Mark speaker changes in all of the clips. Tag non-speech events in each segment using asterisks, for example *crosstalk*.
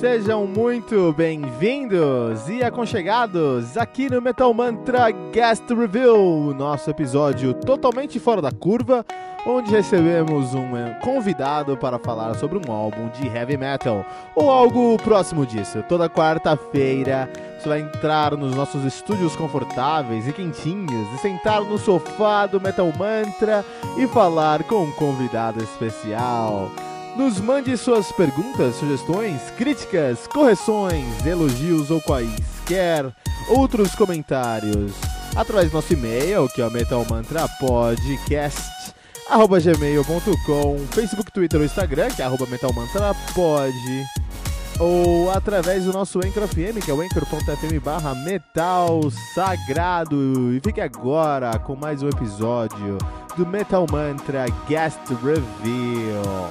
Speaker 1: Sejam muito bem-vindos e aconchegados aqui no Metal Mantra Guest Review, nosso episódio totalmente fora da curva, onde recebemos um convidado para falar sobre um álbum de heavy metal ou algo próximo disso. Toda quarta-feira você vai entrar nos nossos estúdios confortáveis e quentinhos e sentar no sofá do Metal Mantra e falar com um convidado especial. Nos mande suas perguntas, sugestões, críticas, correções, elogios ou quaisquer outros comentários através do nosso e-mail, que é o metalmantrapodcast@gmail.com, Facebook, Twitter ou Instagram, que é arroba metalmantrapod, ou através do nosso Anchor FM, que é o anchor.fm barra metal sagrado. E fique agora com mais um episódio do Metal Mantra Guest Reveal.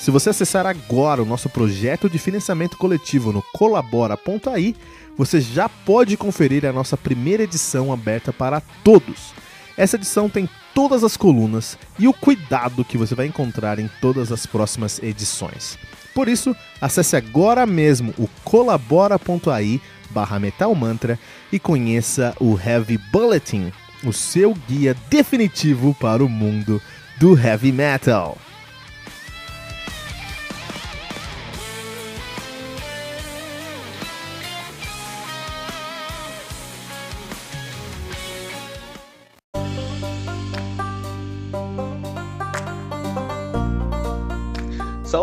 Speaker 1: Se você acessar agora o nosso projeto de financiamento coletivo no colabora.ai, você já pode conferir a nossa primeira edição aberta para todos. Essa edição tem todas as colunas e o cuidado que você vai encontrar em todas as próximas edições. Por isso, acesse agora mesmo o colabora.ai barra Metal Mantra e conheça o Heavy Bulletin, o seu guia definitivo para o mundo do heavy metal.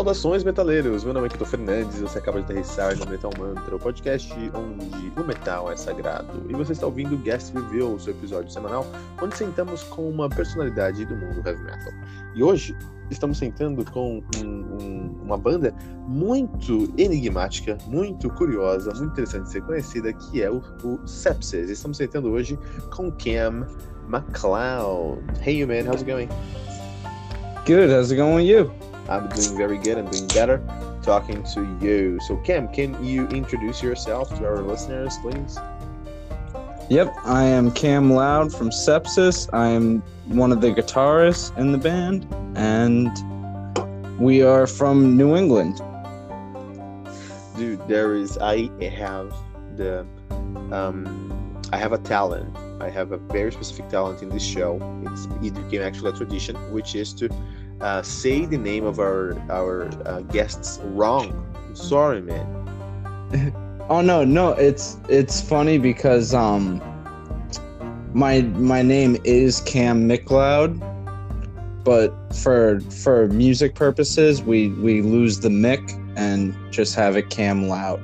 Speaker 2: Saudações, metaleiros! Meu nome é Kito Fernandes, você acaba de aterrissar no Metal Mantra, o podcast onde o metal é sagrado. E você está ouvindo o Guest Review, o seu episódio semanal, onde sentamos com uma personalidade do mundo heavy metal. E hoje estamos sentando com um, um, uma banda muito enigmática, muito curiosa, muito interessante de ser conhecida, que é o, o Sepsis. Estamos sentando hoje com Cam McLeod. Hey, you man, how's it going?
Speaker 3: Good, how's it going with you?
Speaker 2: I'm doing very good. I'm doing better talking to you. So, Cam, can you introduce yourself to our listeners, please?
Speaker 3: Yep, I am Cam Loud from Sepsis. I am one of the guitarists in the band, and we are from New England.
Speaker 2: Dude, there is. I have the. Um, I have a talent. I have a very specific talent in this show. It's it became actually a tradition, which is to uh, say the name of our our uh, guests wrong. sorry, man. *laughs*
Speaker 3: oh no, no, it's it's funny because um my my name is Cam McLeod, but for for music purposes, we we lose the Mick and just have it Cam Loud.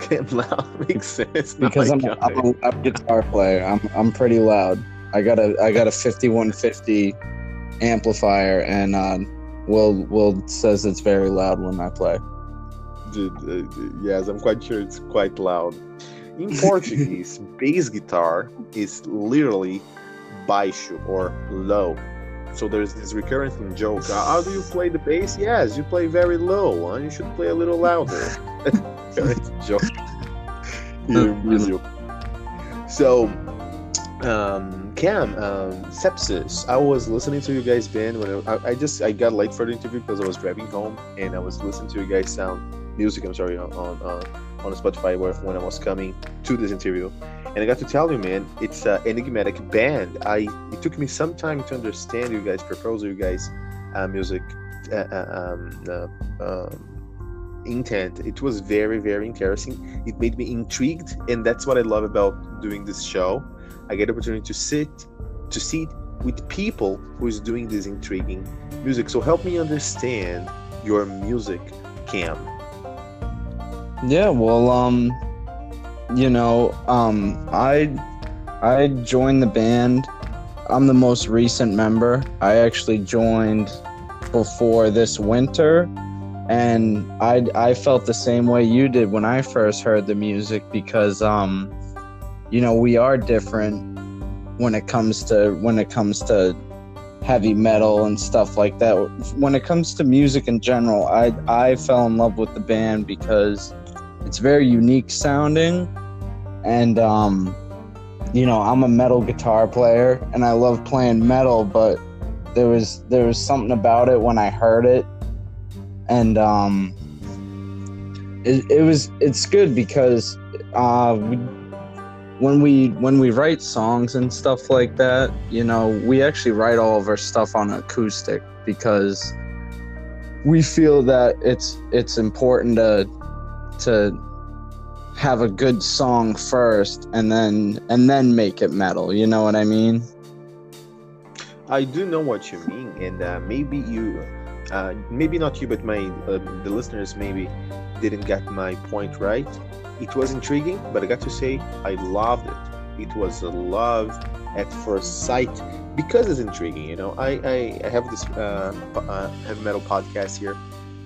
Speaker 2: Cam Loud *laughs* makes sense *laughs*
Speaker 3: because I'm, I'm, a, I'm a guitar player. I'm I'm pretty loud. I got a I got a 5150 amplifier, and uh, Will Will says it's very loud when I play.
Speaker 2: Dude, uh, yes, I'm quite sure it's quite loud. In *laughs* Portuguese, bass guitar is literally baixo or low. So there's this recurring joke. How do you play the bass? Yes, you play very low. Huh? You should play a little louder. *laughs* joke *laughs* in Brazil. So um, Cam, um, sepsis. I was listening to you guys band when I, I, just I got late for the interview because I was driving home and I was listening to you guys sound music. I'm sorry on on uh, on Spotify when I was coming to this interview, and I got to tell you, man, it's an enigmatic band. I it took me some time to understand you guys' proposal, you guys' uh, music uh, uh um, uh, um, intent. It was very very interesting. It made me intrigued, and that's what I love about doing this show I get the opportunity to sit to sit with people who is doing this intriguing music. So help me understand your music, Cam.
Speaker 3: Yeah, well, um, you know, um, I I joined the band. I'm the most recent member. I actually joined before this winter, and I I felt the same way you did when I first heard the music because um you know we are different when it comes to when it comes to heavy metal and stuff like that. When it comes to music in general i i fell in love with the band because it's very unique sounding. And um you know i'm a metal guitar player and i love playing metal but there was there was something about it when i heard it. And um it, it was it's good because uh when we when we write songs and stuff like that, you know, we actually write all of our stuff on acoustic because we feel that it's it's important to to have a good song first and then and then make it metal. You know what I mean?
Speaker 2: I do know what you mean, and uh, maybe you, uh, maybe not you, but my uh, the listeners maybe didn't get my point right it was intriguing, but I got to say, I loved it. It was a love at first sight because it's intriguing. You know, I I, I have this uh, uh, heavy metal podcast here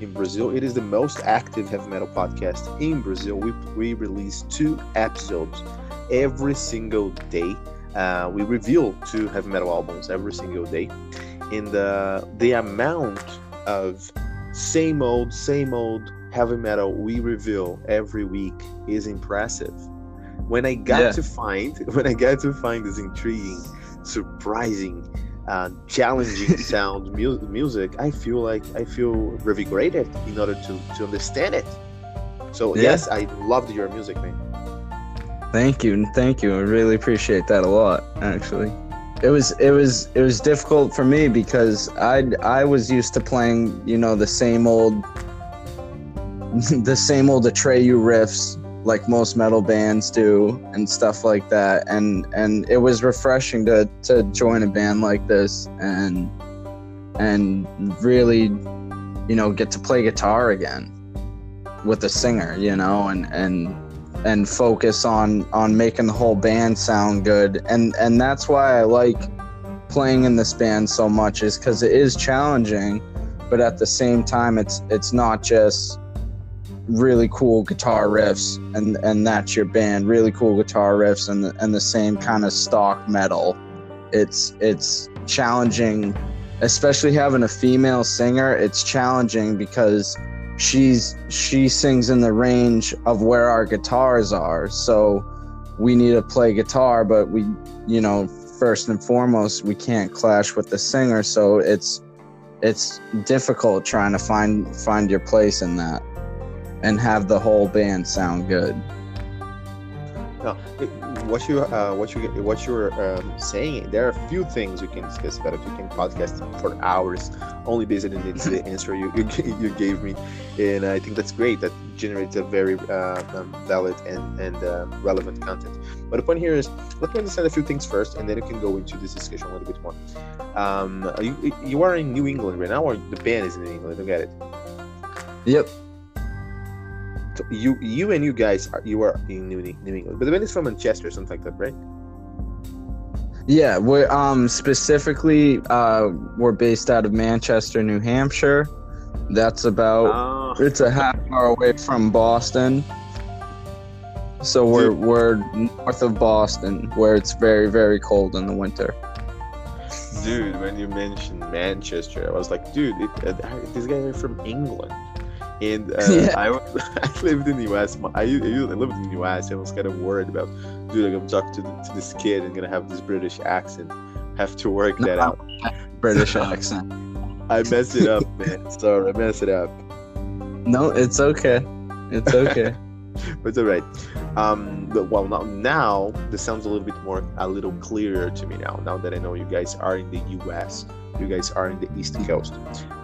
Speaker 2: in Brazil. It is the most active heavy metal podcast in Brazil. We we release two episodes every single day. Uh, we reveal two heavy metal albums every single day, and the the amount of same old, same old heavy metal we reveal every week is impressive. When I got yeah. to find *laughs* when I got to find this intriguing surprising, uh, challenging *laughs* sound mu- music, I feel like I feel revigorated in order to to understand it. So
Speaker 3: Yeah.
Speaker 2: yes, I loved your music, man.
Speaker 3: Thank you, thank you. I really appreciate that a lot. Actually, it was it was it was difficult for me because I I was used to playing you know the same old *laughs* the same old Atreyu riffs like most metal bands do and stuff like that. And and it was refreshing to to join a band like this and and really you know get to play guitar again with a singer you know and and and focus on on making the whole band sound good. And and that's why I like playing in this band so much is cuz it is challenging but at the same time it's it's not just really cool guitar riffs and and that's your band really cool guitar riffs and the, and the same kind of stock metal. It's it's challenging especially having a female singer it's challenging because she's she sings in the range of where our guitars are. So we need to play guitar but we you know first and foremost we can't clash with the singer so it's it's difficult trying to find find your place in that and have the whole band sound good
Speaker 2: Now, what you uh, what you what you're um, saying, there are a few things we can discuss about it. We can podcast for hours, only based on the *laughs* answer you, you you gave me, and I think that's great. That generates a very uh, um, valid and and uh, relevant content. But the point here is, let me understand a few things first, and then we can go into this discussion a little bit more. Um, you you are in New England right now, or the band is in New England? I get it.
Speaker 3: yep
Speaker 2: you you and you guys are you are in New, New England, but the band is from Manchester, something like that, right?
Speaker 3: yeah we're um specifically uh we're based out of manchester new hampshire that's about
Speaker 2: Ah.
Speaker 3: it's a half hour away from boston so we're
Speaker 2: Dude.
Speaker 3: we're north of boston where it's very very cold in the winter
Speaker 2: Dude, when you mentioned Manchester, I was like, dude, it, uh, these guys are from England. And uh, *laughs*
Speaker 3: Yeah.
Speaker 2: I, *laughs* I lived in the US. I, I lived in the US. I was kind of worried about, dude, I'm going to talk to, the, to this kid and going to have this British accent. Have to work that out.
Speaker 3: british accent
Speaker 2: I messed it up, man. Sorry, I messed it up.
Speaker 3: no it's okay it's okay
Speaker 2: But *laughs* it's all right. Um, but well, now, now this sounds a little bit more, a little clearer to me now. Now that I know you guys are in the U.S., you guys are in the East Coast.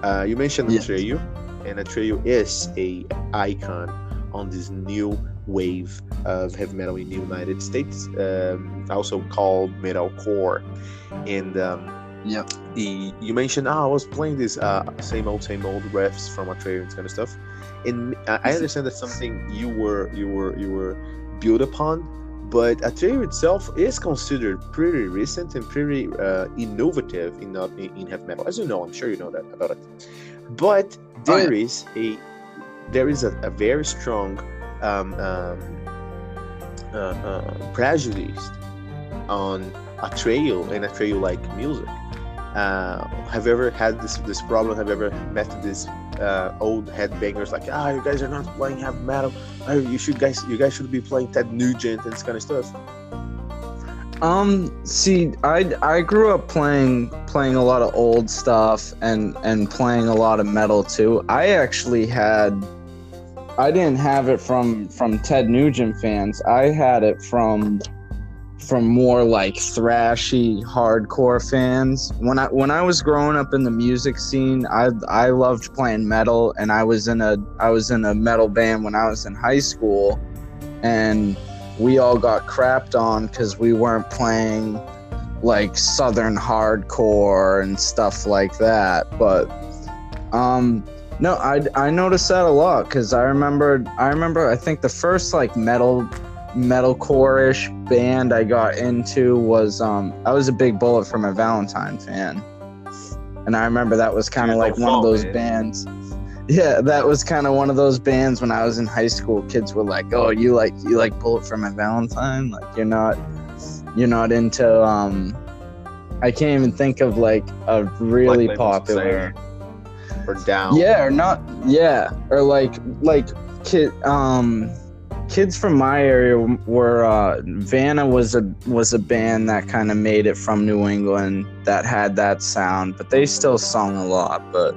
Speaker 2: Uh, you mentioned
Speaker 3: Yes.
Speaker 2: Atreyu, and Atreyu is a icon on this new wave of heavy metal in the United States, um, also called metalcore. And um,
Speaker 3: Yep.
Speaker 2: the, you mentioned, oh, I was playing this uh, same old, same old refs from Atreyu and kind of stuff. And I I understand that's something you were you were you were built upon, but Atreyu itself is considered pretty recent and pretty uh, innovative in in, in heavy metal. As you know, I'm sure you know that about it. But
Speaker 3: Oh,
Speaker 2: there is a there is a, a very strong um, um, uh, uh, prejudice on Atreyu and Atreyu like music. Uh, have you ever had this this problem? Have you ever met this uh, old headbangers like, ah, you guys are not playing heavy metal. Oh, you should guys, you guys should be playing Ted Nugent and this kind of stuff.
Speaker 3: Um, see, I I grew up playing playing a lot of old stuff and and playing a lot of metal too. I actually had I didn't have it from from Ted Nugent fans. I had it from from more like thrashy hardcore fans. When I when I was growing up in the music scene, I I loved playing metal and I was in a I was in a metal band when I was in high school and we all got crapped on because we weren't playing like southern hardcore and stuff like that but um no i i noticed that a lot because i remember i remember i think the first like metal metalcore-ish band i got into was um i was a big bullet for my valentine fan and i remember that was kind of like one of those
Speaker 2: man.
Speaker 3: bands yeah, that was kind of one of those bands when I was in high school. Kids were like, "Oh, you like you like Bullet for My Valentine? Like you're not you're not into um." I can't even think of like a really
Speaker 2: Label
Speaker 3: popular.
Speaker 2: Or down.
Speaker 3: Yeah, or not. Yeah, or like like kid um. Kids from my area were uh, Vanna was a was a band that kind of made it from New England that had that sound, but they still sung a lot. But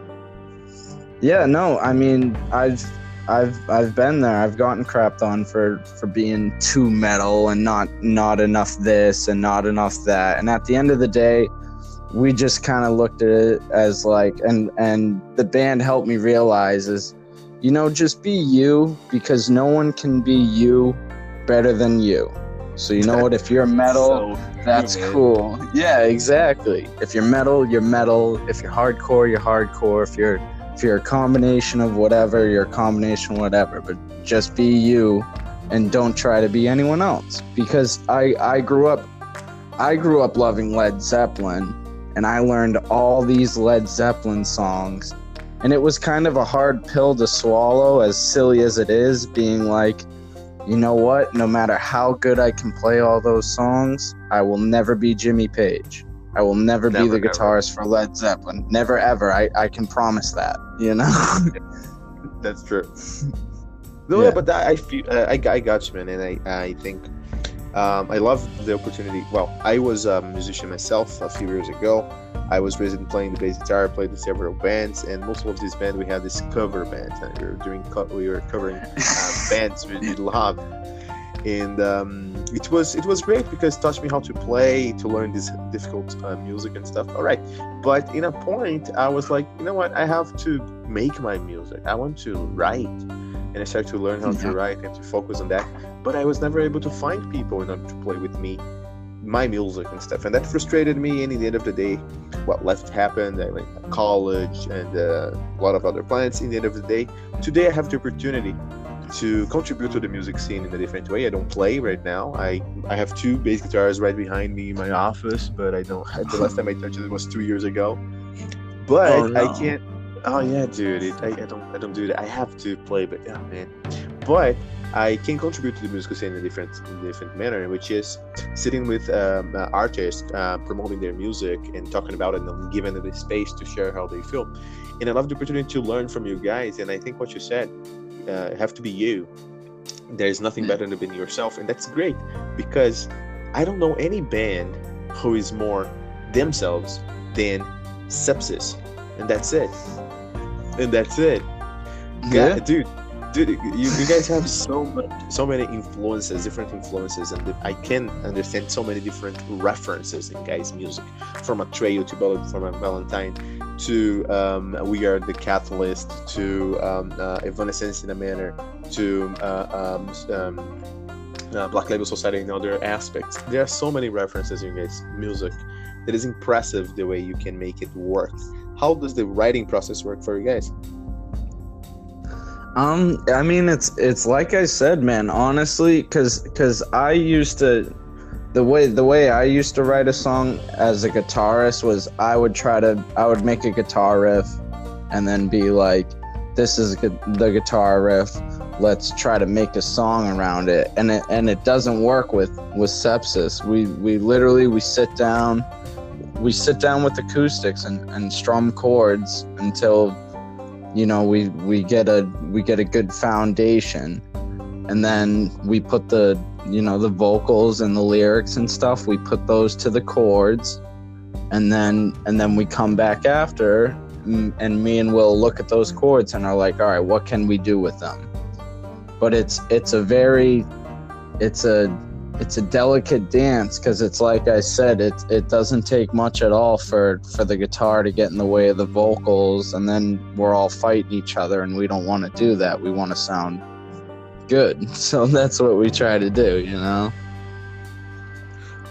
Speaker 3: yeah, no, I mean I've I've I've been there. I've gotten crapped on for for being too metal and not not enough this and not enough that. And at the end of the day, we just kind of looked at it as like and and the band helped me realize is you know, just be you because no one can be you better than you. So you know what? If you're metal, so that's cool. Yeah, exactly. If you're metal, you're metal. If you're hardcore, you're hardcore. If you're if you're a combination of whatever, you're a combination of whatever. But just be you, and don't try to be anyone else. Because I I grew up I grew up loving Led Zeppelin, and I learned all these Led Zeppelin songs and it was kind of a hard pill to swallow, as silly as it is, being like, you know what? No matter how good I can play all those songs, I will never be Jimmy Page. I will never, never be the guitarist for Led Zeppelin. Never ever. I, I can promise that, you know?
Speaker 2: That's true. *laughs* No, yeah. but I feel uh, I, I got you, man, and I, I think um, I love the opportunity. Well, I was a musician myself a few years ago. I was raised playing the bass guitar, played in several bands, and most of these bands we had this cover band, and we were doing co- we were covering uh, *laughs* bands we love, and um, it was it was great because it taught me how to play, to learn this difficult uh, music and stuff. All right, but in a point, I was like, you know what, I have to make my music. I want to write, and I started to learn how yeah. to write and to focus on that. But I was never able to find people in order to play with me my music and stuff, and that frustrated me. And in the end of the day, what left happened. I went to college and uh, a lot of other plans. In the end of the day, today I have the opportunity to contribute to the music scene in a different way. I don't play right now. I I have two bass guitars right behind me in my office, but I don't. The last time I touched it was two years ago. But oh, no. I can't. Oh yeah, dude. It, I, I don't. I don't do that. I have to play, but oh man. But I can contribute to the musical scene in a different, in a different manner, which is sitting with um, uh, artists, uh, promoting their music and talking about it and giving them the space to share how they feel. And I love the opportunity to learn from you guys. And I think what you said, uh, have to be you. There's nothing better than being yourself, and that's great because I don't know any band who is more themselves than Sepsis, and that's it. And that's it. Yeah, God, dude dude you, you guys have so much, so many influences different influences and i can understand so many different references in guys music from Atreyu to Bullet for My Valentine to um, we are the catalyst to um, uh, evanescence in a manner to uh, um, um, uh, black label society and other aspects. There are so many references in guys music that is impressive the way you can make it work how does the writing process work for you guys
Speaker 3: um, I mean, it's it's like I said, man. Honestly, because because I used to, the way the way I used to write a song as a guitarist was I would try to I would make a guitar riff, and then be like, this is the guitar riff. Let's try to make a song around it, and it and it doesn't work with with sepsis. We we literally we sit down, we sit down with acoustics and and strum chords until you know we we get a we get a good foundation. And then we put the you know the vocals and the lyrics and stuff we put those to the chords. And then and then we come back after and me and will look at those chords and are like all right what can we do with them? But it's it's a very it's a it's a delicate dance because it's like I said, it it doesn't take much at all for for the guitar to get in the way of the vocals, and then we're all fighting each other, and we don't want to do that. We want to sound good, *laughs* so that's what we try to do, you know.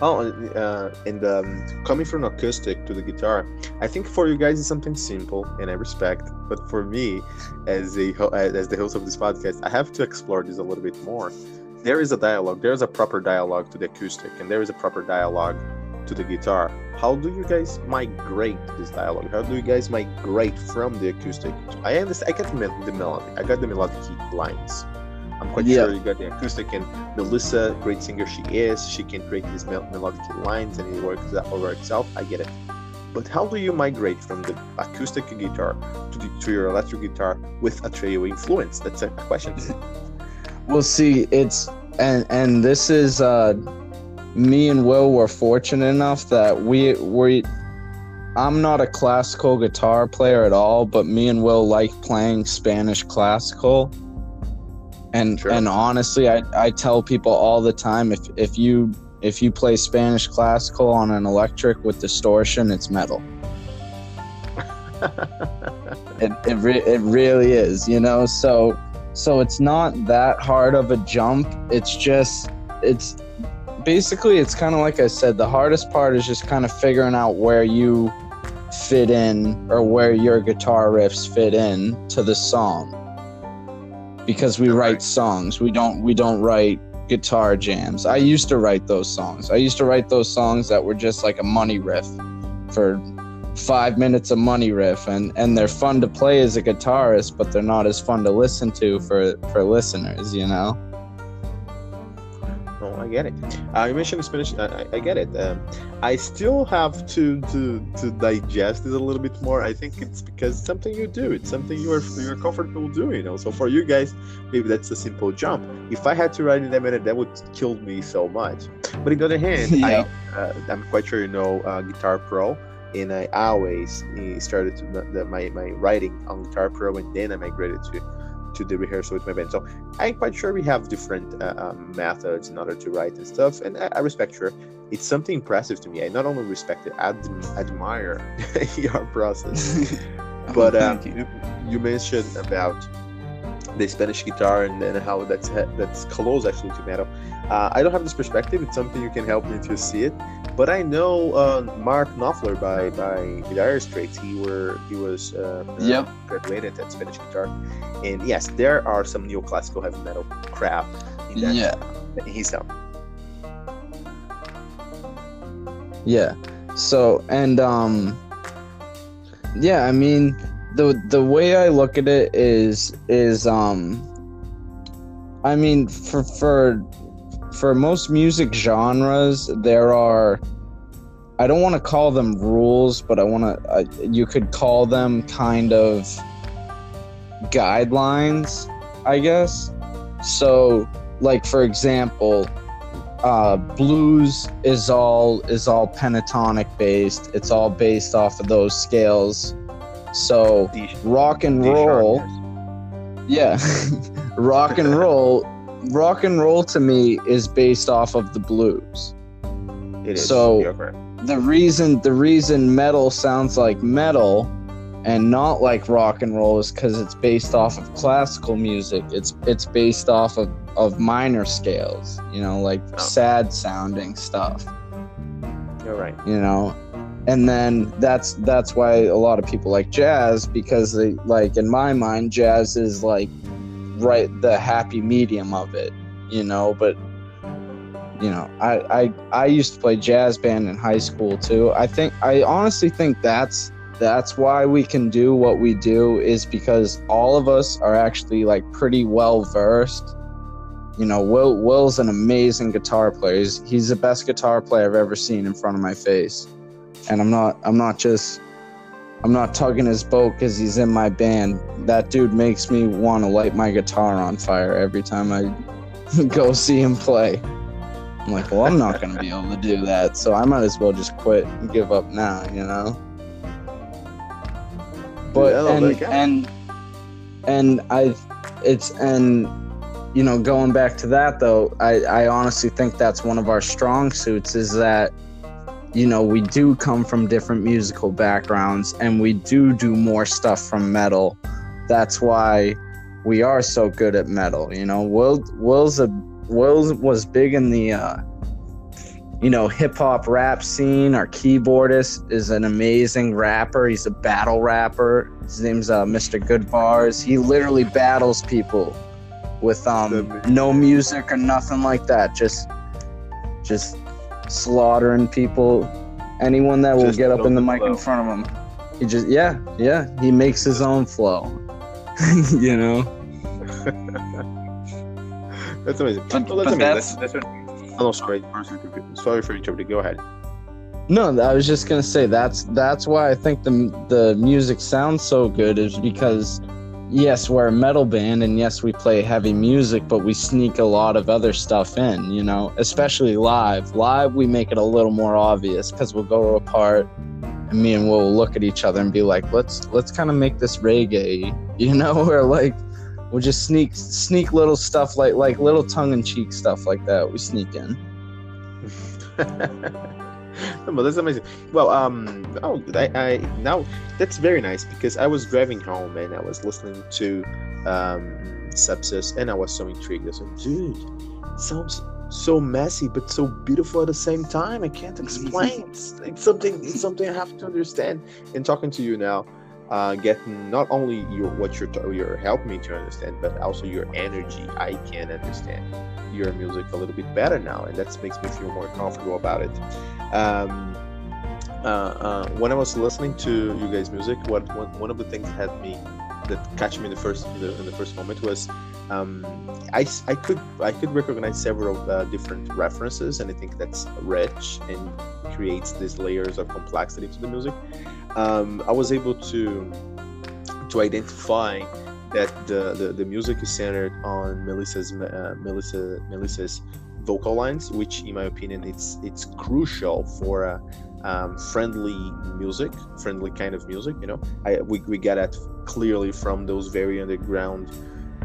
Speaker 2: Oh, uh, and um, coming from acoustic to the guitar, I think for you guys it's something simple, and I respect. But for me, as a as the host of this podcast, I have to explore this a little bit more there is a dialogue there's a proper dialogue to the acoustic and there is a proper dialogue to the guitar. How do you guys migrate this dialogue? How do you guys migrate from the acoustic? I understand i got the melody i got the melodic lines. I'm quite yeah. sure you got the acoustic and melissa great singer she is she can create these mel- melodic lines and it works over itself. I get it. But how do you migrate from the acoustic guitar to, the, to your electric guitar with Atreyu influence? That's a question *laughs*
Speaker 3: Well, see, it's and and this is uh, me and Will were fortunate enough that we we. I'm not a classical guitar player at all, but me and Will like playing Spanish classical. And
Speaker 2: Sure.
Speaker 3: and honestly, I, I tell people all the time if if you if you play Spanish classical on an electric with distortion, it's metal. *laughs* It it, re- it really is, you know. So so it's not that hard of a jump. It's just it's basically it's kind of like I said. The hardest part is just kind of figuring out where you fit in or where your guitar riffs fit in to the song. Because we write songs, we don't we don't write guitar jams. I used to write those songs. I used to write those songs that were just like a money riff for five minutes of money riff and and they're fun to play as a guitarist but they're not as fun to listen to for for listeners you know
Speaker 2: oh I get it. Uh, you mentioned Spanish. I, I- I get it. Um, I still have to, to to digest it a little bit more. I think it's because it's something you do. It's something you're you're comfortable doing. You know. So for you guys, maybe that's a simple jump. If I had to write in that minute, that would kill me so much. But on the other hand, *laughs*
Speaker 3: Yeah.
Speaker 2: I uh, I'm quite sure you know uh, Guitar Pro. And I always started to the, my, my writing on Guitar Pro, and then I migrated to to the rehearsal with my band. So I'm quite sure we have different uh, um, methods in order to write and stuff, and I, I respect your. It's something impressive to me. I not only respect it, I ad- admire *laughs* your process. *laughs* But um,
Speaker 3: Thank you.
Speaker 2: you. you mentioned about the Spanish guitar and, and how that's that's close actually to metal. Uh, I don't have this perspective. It's something you can help me to see it. But I know uh, Mark Knopfler by by Dire Straits. He were he was uh,
Speaker 3: Yep.
Speaker 2: graduated at Spanish guitar, and yes, there are some neoclassical heavy metal crap in that.
Speaker 3: yeah
Speaker 2: in his sound.
Speaker 3: Yeah. So and um yeah, I mean the the way I look at it is is um I mean for for for most music genres there are I don't want to call them rules, but I want to uh, you could call them kind of guidelines, I guess. So like for example, uh, blues is all is all pentatonic based. It's all based off of those scales. So *laughs* rock and roll, yeah, rock and roll, rock and roll to me is based off of the blues.
Speaker 2: It is.
Speaker 3: So- The reason the reason metal sounds like metal and not like rock and roll is because it's based off of classical music. It's it's based off of, of minor scales, you know, like
Speaker 2: Oh.
Speaker 3: sad sounding stuff.
Speaker 2: You're right.
Speaker 3: you know and then that's that's why a lot of people like jazz because they like in my mind jazz is like right the happy medium of it you know but you know I, I i used to play jazz band in high school too. I think i honestly think that's that's why we can do what we do is because all of us are actually like pretty well versed. You know will will's an amazing guitar player. He's, he's the best guitar player i've ever seen in front of my face. And i'm not i'm not just i'm not tugging his boat because he's in my band. That dude makes me want to light my guitar on fire every time i *laughs* go see him play. I'm like well i'm not going to be able to do that so i might as well just quit and give up now you know? But and, and and i it's and you know going back to that though i i honestly think that's one of our strong suits is that you know we do come from different musical backgrounds and we do do more stuff from metal. That's why we are so good at metal you know. Will will's a will was big in the uh you know hip hop rap scene. Our keyboardist is an amazing rapper. He's a battle rapper. His name's uh, mr good bars. He literally battles people with um no music or nothing like that. Just just slaughtering people anyone that will
Speaker 2: Just
Speaker 3: get up in the
Speaker 2: open
Speaker 3: mic in front of him he just yeah yeah he makes his own flow *laughs* you know *laughs*
Speaker 2: That's amazing.
Speaker 3: But-
Speaker 2: No, that's
Speaker 3: but
Speaker 2: amazing.
Speaker 3: that's-
Speaker 2: That's, that's what, oh, no, sorry. Sorry for interrupting. Go ahead.
Speaker 3: No, I was just gonna say that's that's why I think the the music sounds so good is because yes, we're a metal band and yes, we play heavy music, but we sneak a lot of other stuff in, you know, especially live. Live, we make it a little more obvious because we'll go to a part and me and Will will look at each other and be like, let's let's kind of make this reggae, *laughs* you know, or like we'll just sneak sneak little stuff like like little tongue in cheek stuff like that. We sneak in. *laughs* *laughs*
Speaker 2: but that's amazing. Well, um, oh, I, I now that's very nice because I was driving home and I was listening to um Sepsis and I was so intrigued. I was like, dude, sounds so messy but so beautiful at the same time. I can't *laughs* explain. it's, it's something. It's something I have to understand. In talking to you now, uh, getting not only your what you're you're helping me to understand, but also your energy. I can understand your music a little bit better now, and that makes me feel more comfortable about it. Um, uh, uh, when I was listening to you guys' music, what one, one of the things that had me that catch me in the first in the, in the first moment was um, I, I could I could recognize several uh, different references, and I think that's rich and creates these layers of complexity to the music. Um, I was able to to identify that the, the, the music is centered on Melissa's uh, Melissa Melissa's vocal lines, which, in my opinion, it's it's crucial for um, friendly music, friendly kind of music. You know, I we, we get that clearly from those very underground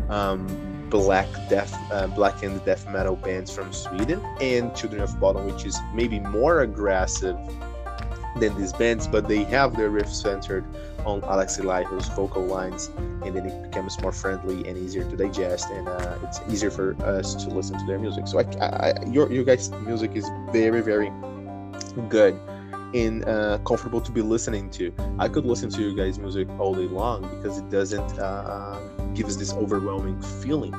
Speaker 2: um, black death, uh, black and death metal bands from Sweden, and Children of Bodom, which is maybe more aggressive than these bands, but they have their riff centered on Alexi Laiho's vocal lines, and then it becomes more friendly and easier to digest, and uh, it's easier for us to listen to their music. So, I, I, your your guys' music is very very good and uh, comfortable to be listening to. I could listen to you guys' music all day long because it doesn't uh, give us this overwhelming feeling.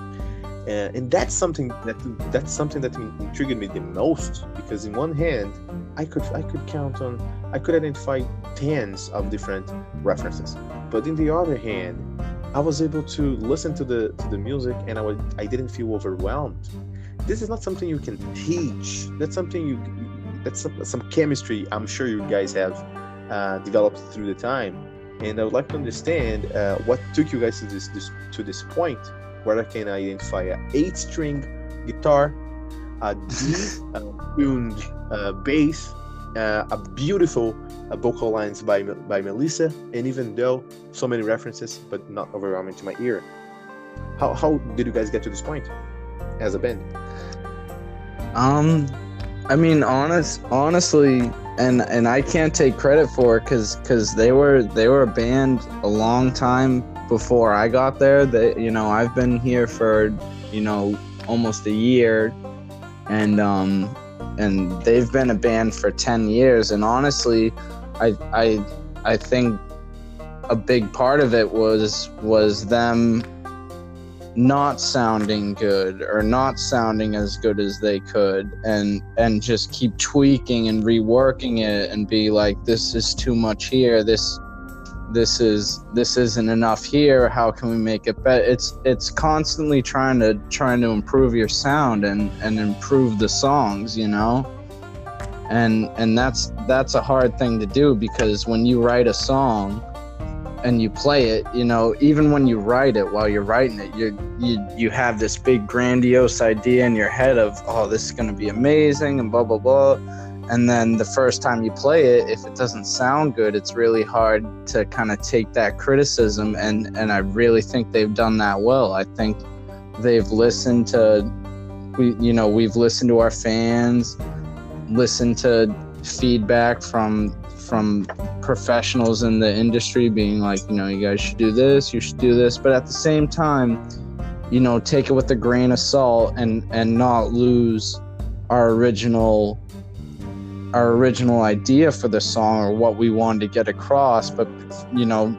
Speaker 2: Uh, and that's something that that's something that intrigued me the most because in one hand I could I could count on I could identify tens of different references. But in the other hand I was able to listen to the to the music and I would I didn't feel overwhelmed. This is not something you can teach. That's something you that's some, some chemistry I'm sure you guys have uh, developed through the time. And I would like to understand uh, what took you guys to this, this to this point where I can identify a eight string guitar, *laughs* a tuned uh, bass, uh, a beautiful uh, vocal lines by by Melissa, and even though so many references, but not overwhelming to my ear. How how did you guys get to this point as a band?
Speaker 3: Um, I mean, honest, honestly, and and I can't take credit for it because because they were they were a band a long time before I got there. That you know, I've been here for you know almost a year, and um, and they've been a band for ten years. And honestly, I I I think a big part of it was was them not sounding good or not sounding as good as they could and and just keep tweaking and reworking it and be like this is too much here this this is this isn't enough here how can we make it better? It's it's constantly trying to trying to improve your sound and and improve the songs you know? And and that's that's a hard thing to do because when you write a song and you play it you know even when you write it while you're writing it you you you have this big grandiose idea in your head of oh this is going to be amazing and blah blah blah and then the first time you play it if it doesn't sound good it's really hard to kind of take that criticism and and i really think they've done that well. I think they've listened to we you know we've listened to our fans listened to feedback from from professionals in the industry being like you know you guys should do this you should do this but at the same time you know take it with a grain of salt and and not lose our original our original idea for the song or what we wanted to get across but you know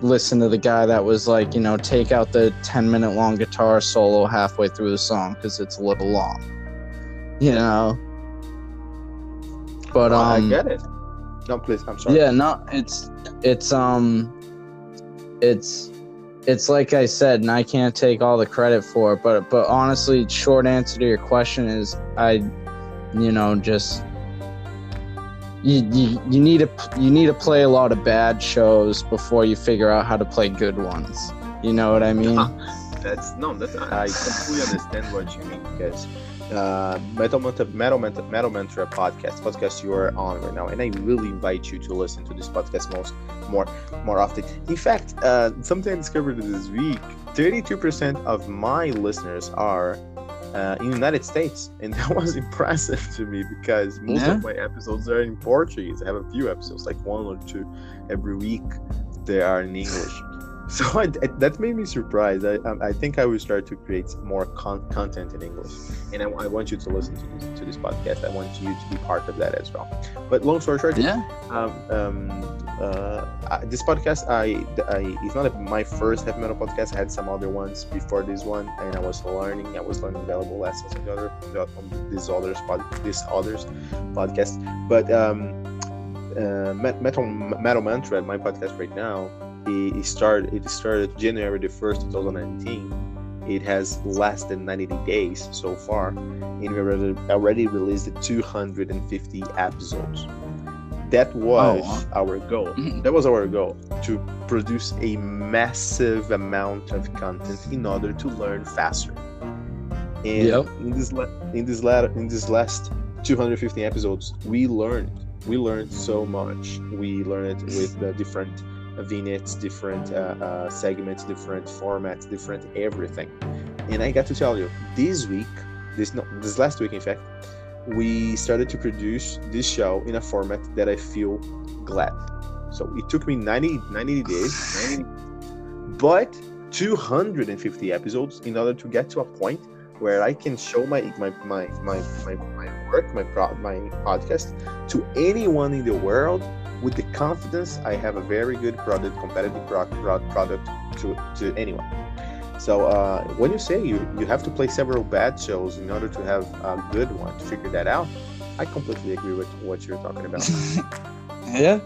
Speaker 3: listen to the guy that was like you know take out the 10 minute long guitar solo halfway through the song because it's a little long you know but
Speaker 2: Oh,
Speaker 3: um
Speaker 2: I get it. No, please. I'm sorry.
Speaker 3: yeah no it's it's um it's it's like i said and i can't take all the credit for it but but honestly short answer to your question is i you know just you, you, you need to you need to play a lot of bad shows before you figure out how to play good ones You know what I mean? *laughs*
Speaker 2: That's no, that's I completely understand what you mean because uh, Metal Mantra, Metal Mantra, Metal Mantra podcast, podcast you are on right now, and I really invite you to listen to this podcast most more more often. In fact, uh, something I discovered this week: thirty-two percent of my listeners are uh, in the United States, and *laughs* that was impressive to me because most
Speaker 3: Yeah.
Speaker 2: of my episodes are in Portuguese. I have a few episodes, like one or two every week. They are in English. So *laughs* I, that made me surprised. I, um, I think I will start to create more con- content in English, and I, I want you to listen to this to this podcast. I want you to be part of that as well. But long story short,
Speaker 3: Yeah.
Speaker 2: um, um, uh, this podcast, I, I it's not my first heavy metal podcast. I had some other ones before this one, and I was learning. I was learning valuable lessons on the other on these others pod, this others podcast. But um, uh, metal metal mantra, my podcast right now, it, started. It started January the first, two thousand nineteen. It has less than 90 days so far, and we already, already released 250 episodes. That was
Speaker 3: wow.
Speaker 2: our goal.
Speaker 3: Mhm.
Speaker 2: That was our goal to produce a massive amount of content in order to learn faster. And
Speaker 3: Yep.
Speaker 2: in this la- in this latter in this last 250 episodes, we learned we learned so much. We learned with the different vignettes, different uh, uh, segments, different formats, different everything. And I got to tell you, this week, this no, this last week, in fact, we started to produce this show in a format that I feel glad. So it took me 90, 90 days, 90, *sighs* but 250 episodes in order to get to a point where I can show my my my my my, my work, my pro, my podcast to anyone in the world with the confidence I have a very good product, competitive pro, pro, product to to anyone. So uh, when you say you you have to play several bad shows in order to have a good one to figure that out, I completely agree with what you're talking about. *laughs*
Speaker 3: Yeah.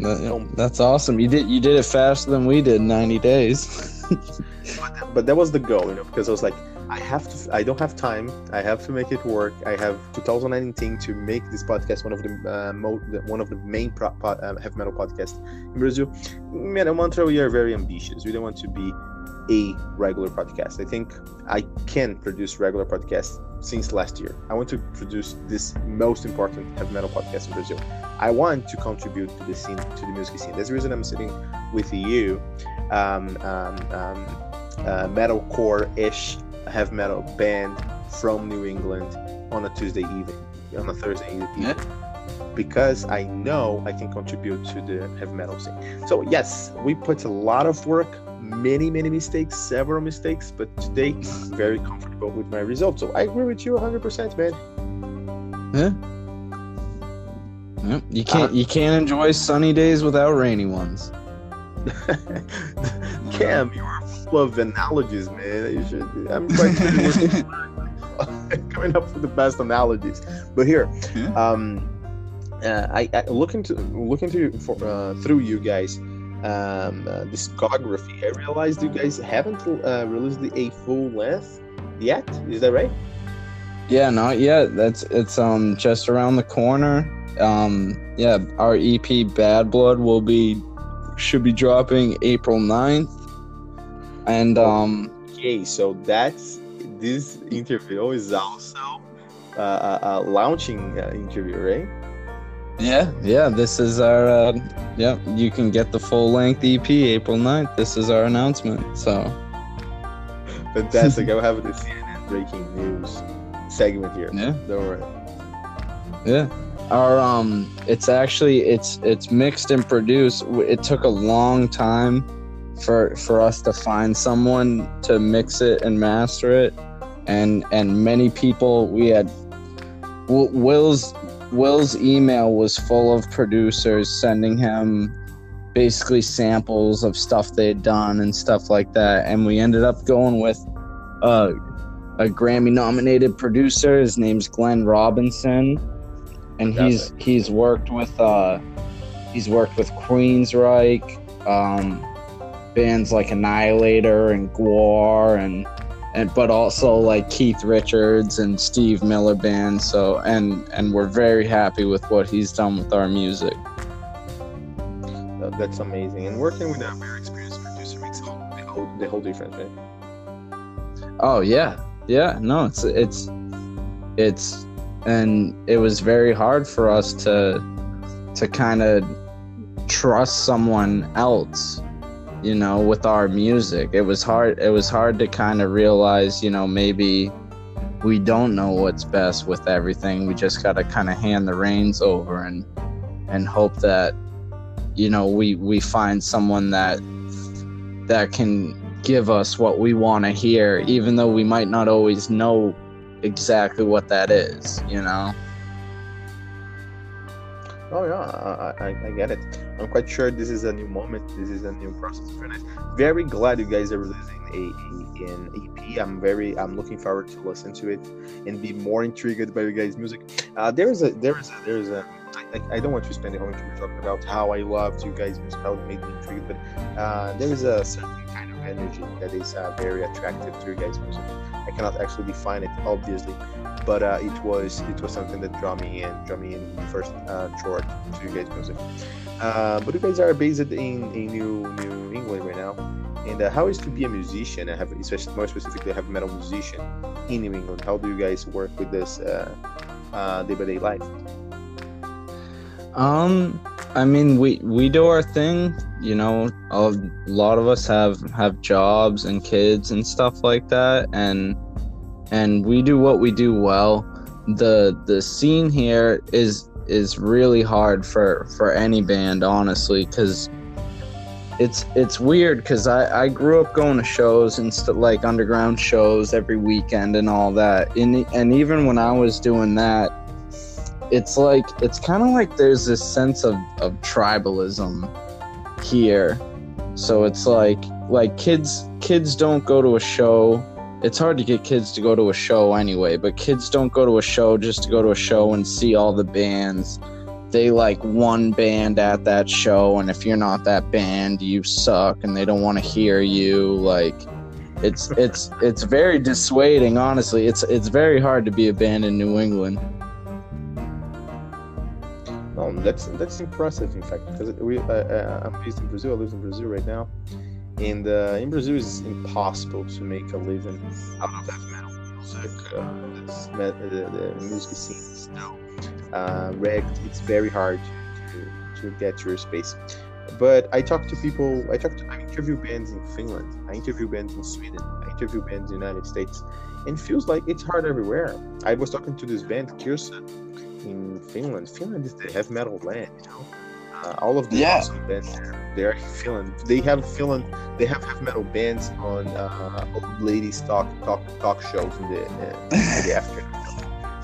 Speaker 3: That- that's awesome. You did you did it faster than we did 90 days. *laughs*
Speaker 2: but that was the goal, you know, because I was like, I have to, I don't have time. I have to make it work. I have 2019 to make this podcast one of the uh, mo- one of the main pro- po- uh, heavy metal podcasts in Brazil. Metal Mantra, we are very ambitious. We don't want to be a regular podcast. I think I can produce regular podcasts since last year. I want to produce this most important heavy metal podcast in Brazil. I want to contribute to the scene, to the music scene. That's the reason I'm sitting with you. Um, um, um, uh, metalcore-ish heavy metal band from New England on a Tuesday evening, on a Thursday evening,
Speaker 3: Yeah.
Speaker 2: because I know I can contribute to the heavy metal scene. So yes, we put a lot of work, many many mistakes, several mistakes, but today very comfortable with my results. So I agree with you 100%, man.
Speaker 3: Yeah. You can't uh-huh. you can't enjoy sunny days without rainy ones. *laughs*
Speaker 2: Cam, you are of analogies, man. You should, I'm quite sure you were coming up with the best analogies. But here,
Speaker 3: Yeah.
Speaker 2: um, uh, I, I look into look into for, uh, through you guys um, uh, discography. I realized you guys haven't uh, released the, a full length yet. Is that right?
Speaker 3: Yeah, not yet. That's it's um just around the corner. Um yeah, our EP Bad Blood will be should be dropping April 9th. And um
Speaker 2: Okay, so that's this interview is also uh, a, a launching uh, interview, right?
Speaker 3: yeah, yeah, this is our uh yeah, you can get the full length EP April 9th. This is our announcement. So *laughs*
Speaker 2: Fantastic. I'll have the CNN breaking news segment here.
Speaker 3: Yeah.
Speaker 2: Don't worry.
Speaker 3: Yeah. Our um it's actually it's it's mixed and produced. It took a long time for for us to find someone to mix it and master it. And and many people we had Will's Will's email was full of producers sending him basically samples of stuff they had done and stuff like that and we ended up going with uh a Grammy nominated producer. His name's Glen Robinson. And he's he's worked with uh he's worked with Queensryche, um bands like Annihilator and Gwar and and but also like Keith Richards and Steve Miller band. So and and we're very happy with what he's done with our music.
Speaker 2: That's amazing. And working with a very experienced producer makes the whole, the whole, the whole difference, right?
Speaker 3: Oh yeah, yeah. No, it's it's it's and it was very hard for us to to kind of trust someone else you know with our music. It was hard it was hard to kind of realize you know maybe we don't know what's best with everything. We just got to kind of hand the reins over and and hope that you know we we find someone that that can give us what we want to hear even though we might not always know exactly what that is you know
Speaker 2: Oh yeah, I, I, I get it. I'm quite sure this is a new moment. This is a new process it. Very glad you guys are releasing a, a an EP. I'm very I'm looking forward to listen to it and be more intrigued by you guys' music. Uh, there is a there is a there is a I, I don't want to spend the whole interview talking about how I loved you guys' music, how it made me intrigued, but uh, there is a certain kind of energy that is uh, very attractive to you guys' music. I cannot actually define it, obviously, but uh, it was it was something that drew me in, drew me in first uh, short to you guys' music. Uh, but you guys are based in, in New New England right now, and uh, how is to be a musician? I have especially more specifically, a heavy metal musician in New England. How do you guys work with this day by day life?
Speaker 3: Um, I mean, we we do our thing. You know, a lot of us have have jobs and kids and stuff like that, and and we do what we do well. the The scene here is is really hard for for any band, honestly, because it's it's weird because I, I grew up going to shows and st- like underground shows every weekend and all that and, and even when I was doing that it's like it's kind of like there's this sense of, of tribalism here so it's like like kids kids don't go to a show it's hard to get kids to go to a show anyway but kids don't go to a show just to go to a show and see all the bands they like one band at that show and if you're not that band you suck and they don't want to hear you like it's it's it's very dissuading honestly it's it's very hard to be a band in new england
Speaker 2: Oh, that's that's impressive. In fact, because we uh, uh, I'm based in Brazil. I live in Brazil right now, and uh, in Brazil it's impossible to make a living out of heavy metal music. Uh, the, the, music scene is now uh, wrecked. It's very hard to, to, to get your space. But I talk to people. I talk to. I interview bands in Finland. I interview bands in Sweden. I interview bands in the United States, and feels like it's hard everywhere. I was talking to this band, Kirsa in Finland. Finland is the heavy metal land, you know. Uh, all of the yeah. awesome bands they're in Finland. They have Finland. They have heavy metal bands on uh, old ladies talk talk talk shows in the, uh, in the *laughs* afternoon.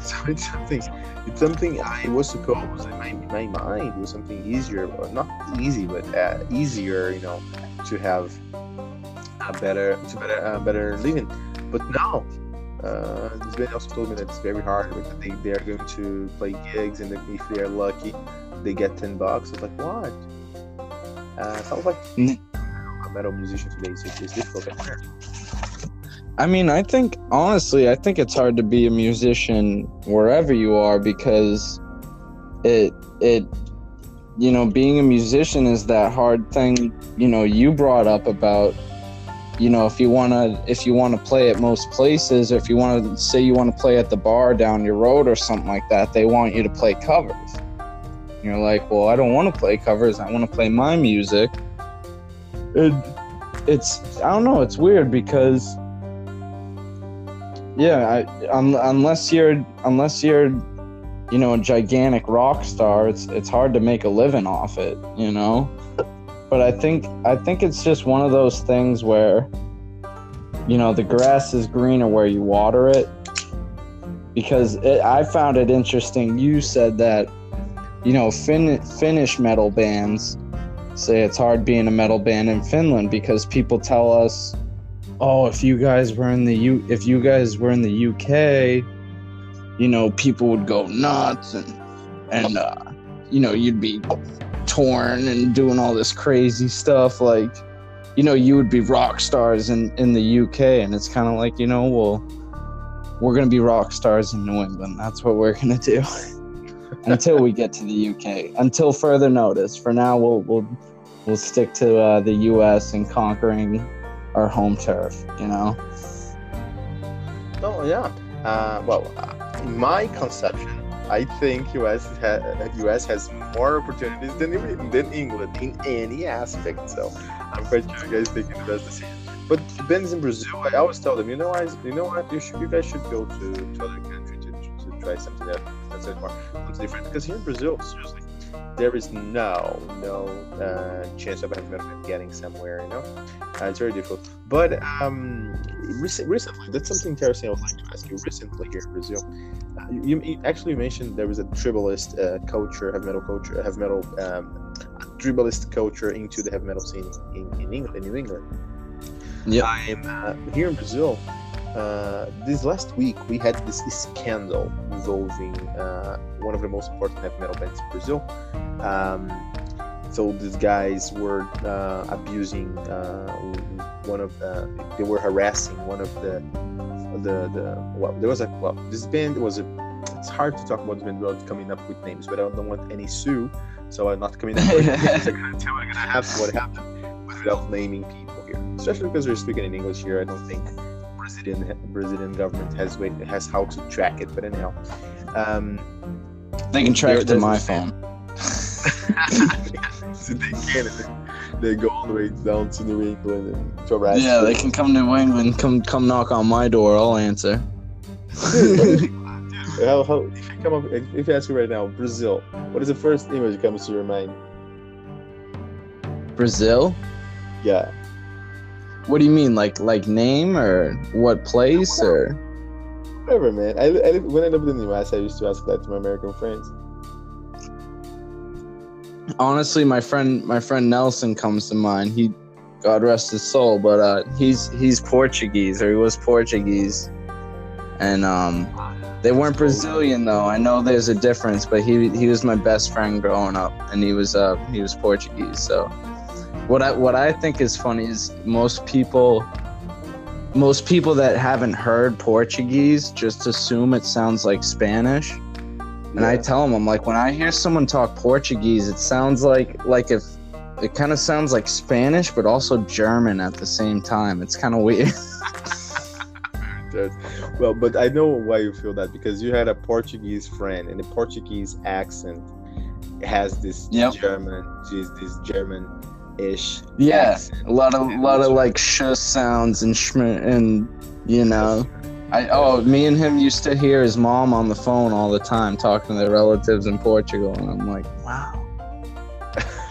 Speaker 2: So it's something. It's something I was supposed in my, my mind was something easier, or not easy, but uh, easier, you know, to have a better, to better, uh, better living. But now uh, this band also told me that it's very hard because they, they are going to play gigs and if they are lucky, they get 10 bucks. It's like, what? Uh, sounds like mm. a metal musician today is it's difficult.
Speaker 3: I mean, I think, honestly, I think it's hard to be a musician wherever you are because it, it, you know, being a musician is that hard thing, you know, you brought up about you know if you want to if you want to play at most places or if you want to say you want to play at the bar down your road or something like that they want you to play covers you're like well i don't want to play covers i want to play my music it, it's i don't know it's weird because yeah I, um, unless you're unless you're you know a gigantic rock star it's it's hard to make a living off it you know but I think I think it's just one of those things where you know the grass is greener where you water it because it, I found it interesting. You said that you know fin- Finnish metal bands say it's hard being a metal band in Finland because people tell us, oh, if you guys were in the U, if you guys were in the UK, you know people would go nuts and and uh, you know you'd be torn and doing all this crazy stuff. Like you know you would be rock stars in in the UK and it's kind of like you know well we're going to be rock stars in New England. That's what we're going to do *laughs* until we get to the UK until further notice for now we'll we'll we'll stick to uh, the U.S. and conquering our home turf. You know.
Speaker 2: Oh yeah. Uh, well, uh, in my conception, I think US ha- US has more opportunities than than England in any aspect. So I'm quite sure you guys think the best decision. But Ben's in Brazil. I always tell them, you know, I, you know what, you should, you guys should go to, to other to try something that that's something different. Because here in Brazil, seriously, there is no no uh, chance of getting somewhere. You know, uh, it's very difficult. But um, recent, recently, that's something interesting I would like to ask you. Recently, here in Brazil, uh, you, you, actually mentioned there was a tribalist uh, culture, heavy metal culture, heavy metal um, tribalist culture into the heavy metal scene in, in England, in New England.
Speaker 3: Yeah,
Speaker 2: I'm uh, here in Brazil. Uh, this last week we had this scandal involving uh, one of the most important heavy metal bands in Brazil. Um, so these guys were uh, abusing uh, one of uh, they were harassing one of the the the well there was a well this band was a it's hard to talk about this band without coming up with names but I don't want any sue so I'm not coming up with names I'm gonna tell I'm gonna have what happened without naming people here especially because we're speaking in English here I don't think Brazilian Brazilian government has way has how to track it. But anyhow, um,
Speaker 3: they can track it to my phone. *laughs*
Speaker 2: so they can. They go all the way down to New England and to Alaska.
Speaker 3: Yeah, they can come to New England. Come come knock on my door. I'll answer. *laughs*
Speaker 2: how, how, if you come up, if you ask me right now, Brazil, what is the first image that comes to your mind?
Speaker 3: Brazil.
Speaker 2: Yeah.
Speaker 3: What do you mean, like like name or what place or?
Speaker 2: Whatever, man. I, I when I lived in the US, I used to ask that to my American friends.
Speaker 3: Honestly, my friend my friend Nelson comes to mind. He, God rest his soul, but uh, he's he's Portuguese or he was Portuguese, and um, they weren't Brazilian though. I know there's a difference, but he he was my best friend growing up, and he was uh he was Portuguese, so what I what I think is funny is most people most people that haven't heard Portuguese just assume it sounds like Spanish. And yeah. I tell them I'm like when I hear someone talk Portuguese it sounds like like if it kind of sounds like Spanish but also German at the same time. It's kind of weird. *laughs*
Speaker 2: well, but I know why you feel that because you had a Portuguese friend and the Portuguese accent has this yep. German, this German ish.
Speaker 3: Yeah, a lot of a lot of like sh sounds and sh and you know. I oh me and him used to hear his mom on the phone all the time talking to their relatives in Portugal, and I'm like, wow.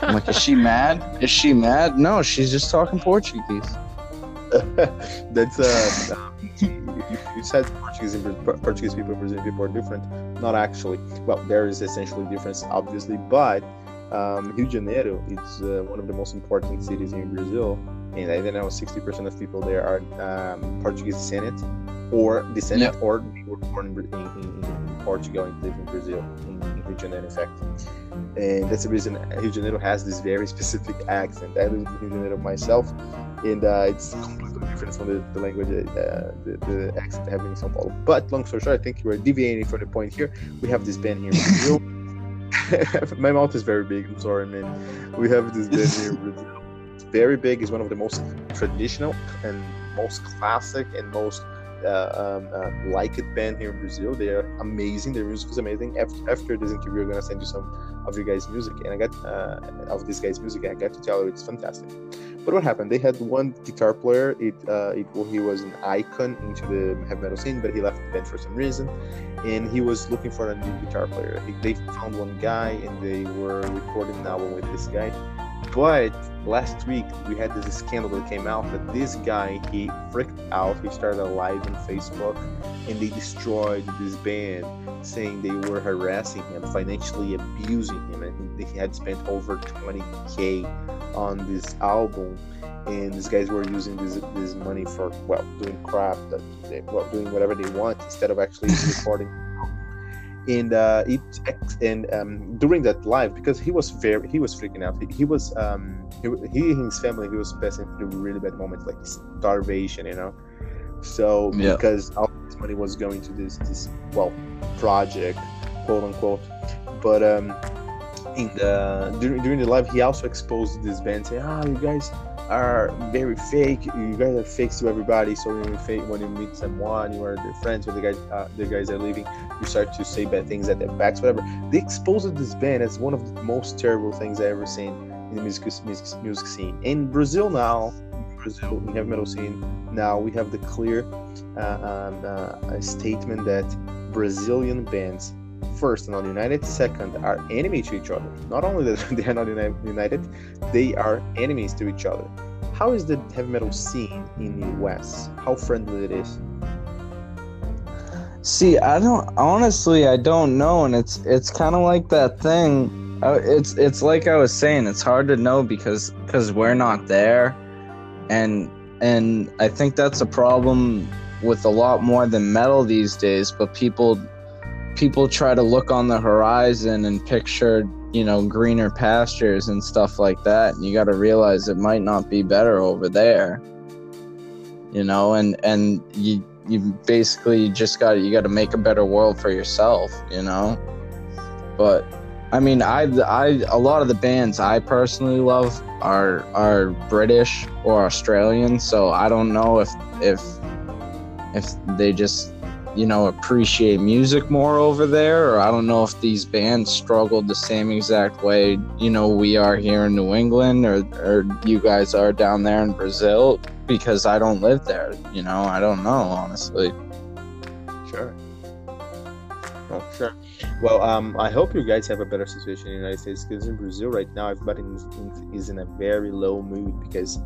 Speaker 3: I'm like, is she *laughs* mad? Is she mad? No, she's just talking Portuguese. *laughs*
Speaker 2: That's uh, you, *laughs* you, said Portuguese and Portuguese people and Brazilian people are different. Not actually. Well, there is essentially difference, obviously, but um, Rio de Janeiro is uh, one of the most important cities in Brazil, and I know 60% of people there are um, Portuguese descendant or descendant yep. or were born in, in, in, Portugal and live in Brazil, in, in Rio de Janeiro, in fact. And that's the reason Rio de Janeiro has this very *laughs* specific accent. I live in Rio de Janeiro myself, and uh, it's completely different from the, the language, uh, the, the accent have in São Paulo. But long story short, I think we're deviating from the point here. We have this band here in Brazil. *laughs* *laughs* my mouth is very big. I'm sorry, man. We have this *laughs* band here. It's very big. It's one of the most traditional and most classic and most uh, um, uh, liked band here in Brazil. They are amazing. Their music is amazing. After, after this interview, I'm gonna send you some of your guys' music, and I got uh, of this guy's music. and I got to tell you, it's fantastic. But what happened? They had one guitar player. It, uh, it well, he was an icon into the heavy metal scene, but he left the band for some reason, and he was looking for a new guitar player. He, they found one guy, and they were recording an album with this guy. But last week we had this scandal that came out that this guy he freaked out. He started a live on Facebook, and they destroyed this band, saying they were harassing him, financially abusing him, and he had spent over 20k on this album and these guys were using this this money for well doing crap that they, well doing whatever they want instead of actually *laughs* recording. And uh, it and um, during that live because he was very he was freaking out. He, he was um he, he and his family he was passing through really bad moments like starvation you know? So yeah. because all this money was going to this this well project quote unquote. But um in the during, during the live, he also exposed this band, saying, "Ah, you guys are very fake. You guys are fake to everybody. So when you fake, when you meet someone, you are their friends, when the guys uh, the guys are leaving, you start to say bad things at their backs, whatever." They exposed this band as one of the most terrible things I ever seen in the music music, music scene in Brazil now. Brazil, we have metal scene now, we have the clear uh, um, uh, statement that Brazilian bands first and not united, second are enemy to each other. Not only that *laughs* they are not united, they are enemies to each other. How is the heavy metal scene in the US? How friendly it is?
Speaker 3: See, I don't honestly, I don't know, and it's it's kind of like that thing. Uh, it's it's like I was saying, it's hard to know because because we're not there, and and I think that's a problem with a lot more than metal these days. But people people try to look on the horizon and picture you know greener pastures and stuff like that and you got to realize it might not be better over there. You know and and you you basically just got you got to make a better world for yourself you know? But i mean i i a lot of the bands i personally love are are british or australian so i don't know if if if they just you know appreciate music more over there or i don't know if these bands struggled the same exact way you know we are here in new england or, or you guys are down there in brazil because i don't live there you know i don't know honestly.
Speaker 2: Sure. Oh sure well um i hope you guys have a better situation in the united states because in brazil right now everybody is in a very low mood because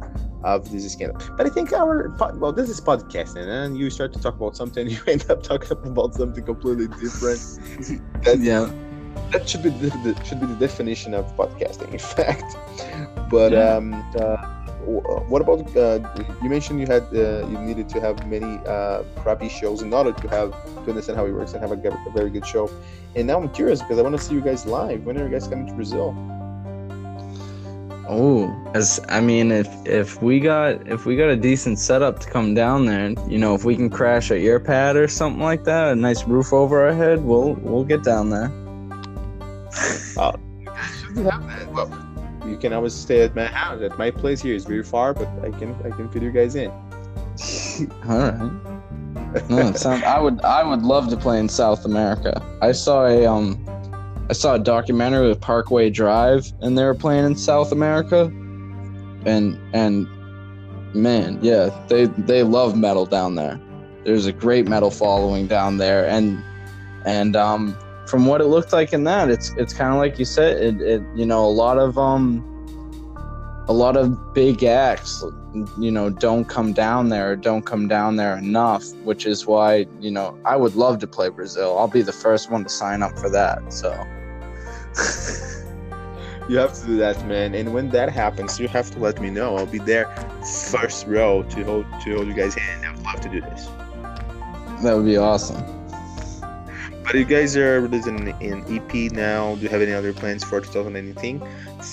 Speaker 2: of this scandal. But I think our well, this is podcasting, and you start to talk about something, *laughs* you end up talking about something completely different.
Speaker 3: that, yeah,
Speaker 2: that should be the, the, should be the definition of podcasting, in fact. But yeah. um, uh, what about uh, you mentioned you had uh, you needed to have many uh, crappy shows in order to have to understand how it works and have a, a very good show. And now I'm curious because I want to see you guys live. When are you guys coming to Brazil?
Speaker 3: Oh, as I mean, if if we got if we got a decent setup to come down there, you know, if we can crash at your pad or something like that, a nice roof over our head, we'll we'll get down there.
Speaker 2: uh, *laughs* well, you can always stay at my house. At my place here is very far, but I can I can fit you guys in. *laughs*
Speaker 3: All right. No, sound, I would I would love to play in South America. I saw a um I saw a documentary with Parkway Drive, and they were playing in South America, and and man, yeah, they they love metal down there. There's a great metal following down there, and and um, from what it looked like in that, it's it's kind of like you said, it, it you know a lot of um a lot of big acts you know don't come down there don't come down there enough which is why you know i would love to play brazil. I'll be the first one to sign up for that so. *laughs*
Speaker 2: You have to do that man and when that happens you have to let me know. I'll be there first row to hold to hold you guys hand. I would love to do this.
Speaker 3: That would be awesome
Speaker 2: but you guys are releasing an ep now. Do you have any other plans for 2019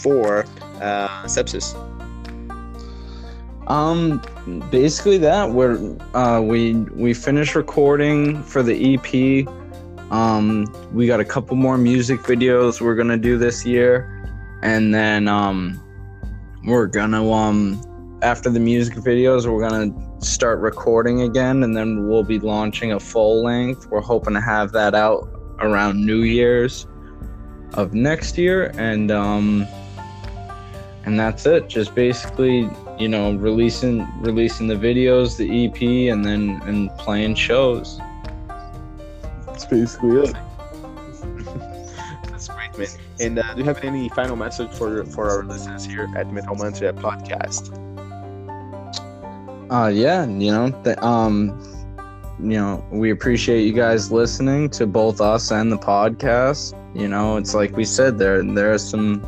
Speaker 2: for uh, sepsis?
Speaker 3: Um, basically that we're uh, we we finished recording for the EP. Um, we got a couple more music videos we're gonna do this year, and then um, we're gonna um after the music videos we're gonna start recording again, and then we'll be launching a full length. We're hoping to have that out around New Year's of next year, and um, and that's it. Just basically you know, releasing releasing the videos, the EP, and then and playing shows.
Speaker 2: That's basically it. That's great, man. And uh, do you have any final message for for our listeners here at Metal Mantra Podcast?
Speaker 3: Uh, yeah, you know, th- um, you know, we appreciate you guys listening to both us and the podcast. You know, it's like we said there there are some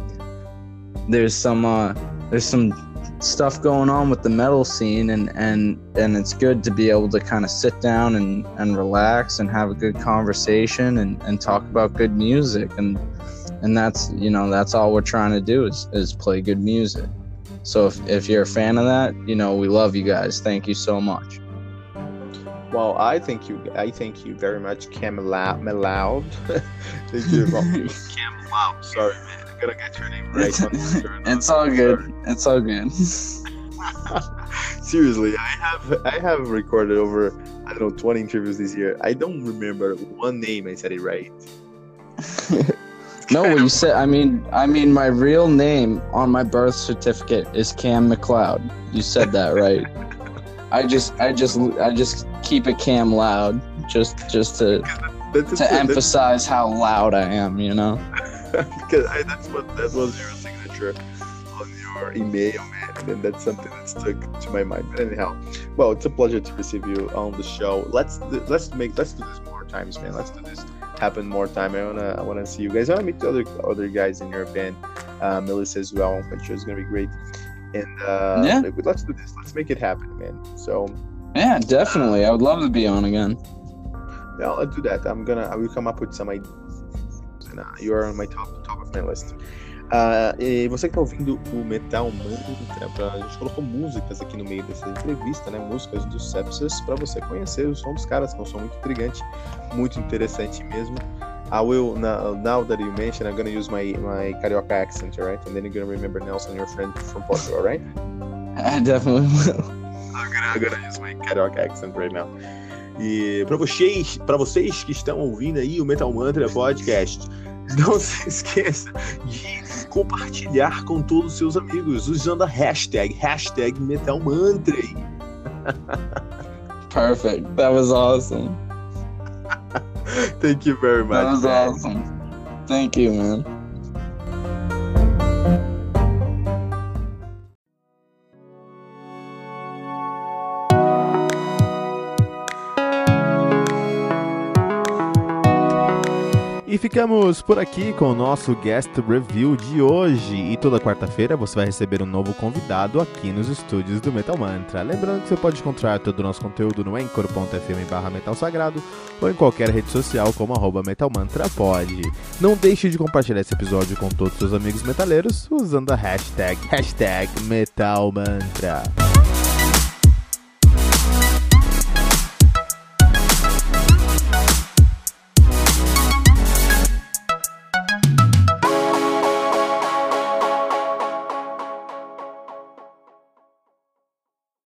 Speaker 3: there's some uh there's some stuff going on with the metal scene and and and it's good to be able to kind of sit down and and relax and have a good conversation and and talk about good music and and that's you know that's all we're trying to do is is play good music so if, if you're a fan of that you know we love you guys thank you so much
Speaker 2: well i thank you i thank you very much cam loud *laughs* thank you *laughs* cam loud sorry man I gonna get your name right. on the turn.
Speaker 3: It's all good. It's all good. *laughs*
Speaker 2: Seriously, I have I have recorded over I don't know 20 interviews this year. I don't remember one name I said it right.
Speaker 3: No, what you said. I mean, I mean, my real name on my birth certificate is Cam McLeod. You said that right. I just, I just, I just keep it Cam loud, just, just to to emphasize how loud I am. You know. *laughs*
Speaker 2: because I, that's what that was your signature on your email, man, and that's something that stuck to my mind. But anyhow, well, it's a pleasure to receive you on the show. Let's let's make let's do this more times, man. Let's do this happen more time. I wanna I wanna see you guys. I wanna meet the other other guys in your band, uh, Melissa as well. I'm sure it's gonna be great. And uh,
Speaker 3: Yeah.
Speaker 2: let's do this. Let's make it happen, man. So
Speaker 3: Yeah, definitely. I would love to be on again.
Speaker 2: yeah, I'll do that. I'm gonna I will come up with some ideas. And, uh, you are on my top top of my list. Ah, e você que tá ouvindo o Metal Mantra, pra, a gente colocou músicas aqui no meio dessa entrevista, né? Músicas do Sepsis, pra você conhecer o som dos caras, que é um som muito intrigante, muito interessante mesmo. I will now, now that you mentioned, I'm gonna use my my carioca accent, alright? And then you're gonna remember Nelson, your friend from Portugal, alright?
Speaker 3: I *laughs* definitely will.
Speaker 2: I'm gonna, I'm gonna use my carioca accent right now. E para vocês, para vocês que estão ouvindo aí o Metal Mantra Podcast, *laughs* não se esqueça de compartilhar com todos os seus amigos usando a hashtag, hashtag Metal Mantra. *laughs*
Speaker 3: Perfect. That was awesome.
Speaker 2: Thank you very
Speaker 3: That
Speaker 2: much.
Speaker 3: was
Speaker 2: man.
Speaker 3: awesome. Thank you, man.
Speaker 1: Ficamos por aqui com o nosso guest review de hoje. E toda quarta-feira você vai receber um novo convidado aqui nos estúdios do Metal Mantra. Lembrando que você pode encontrar todo o nosso conteúdo no anchor.fm barra Metal Sagrado ou em qualquer rede social como arroba Metal Mantra pode. Não deixe de compartilhar esse episódio com todos os seus amigos metaleiros usando a hashtag, hashtag Metal Mantra.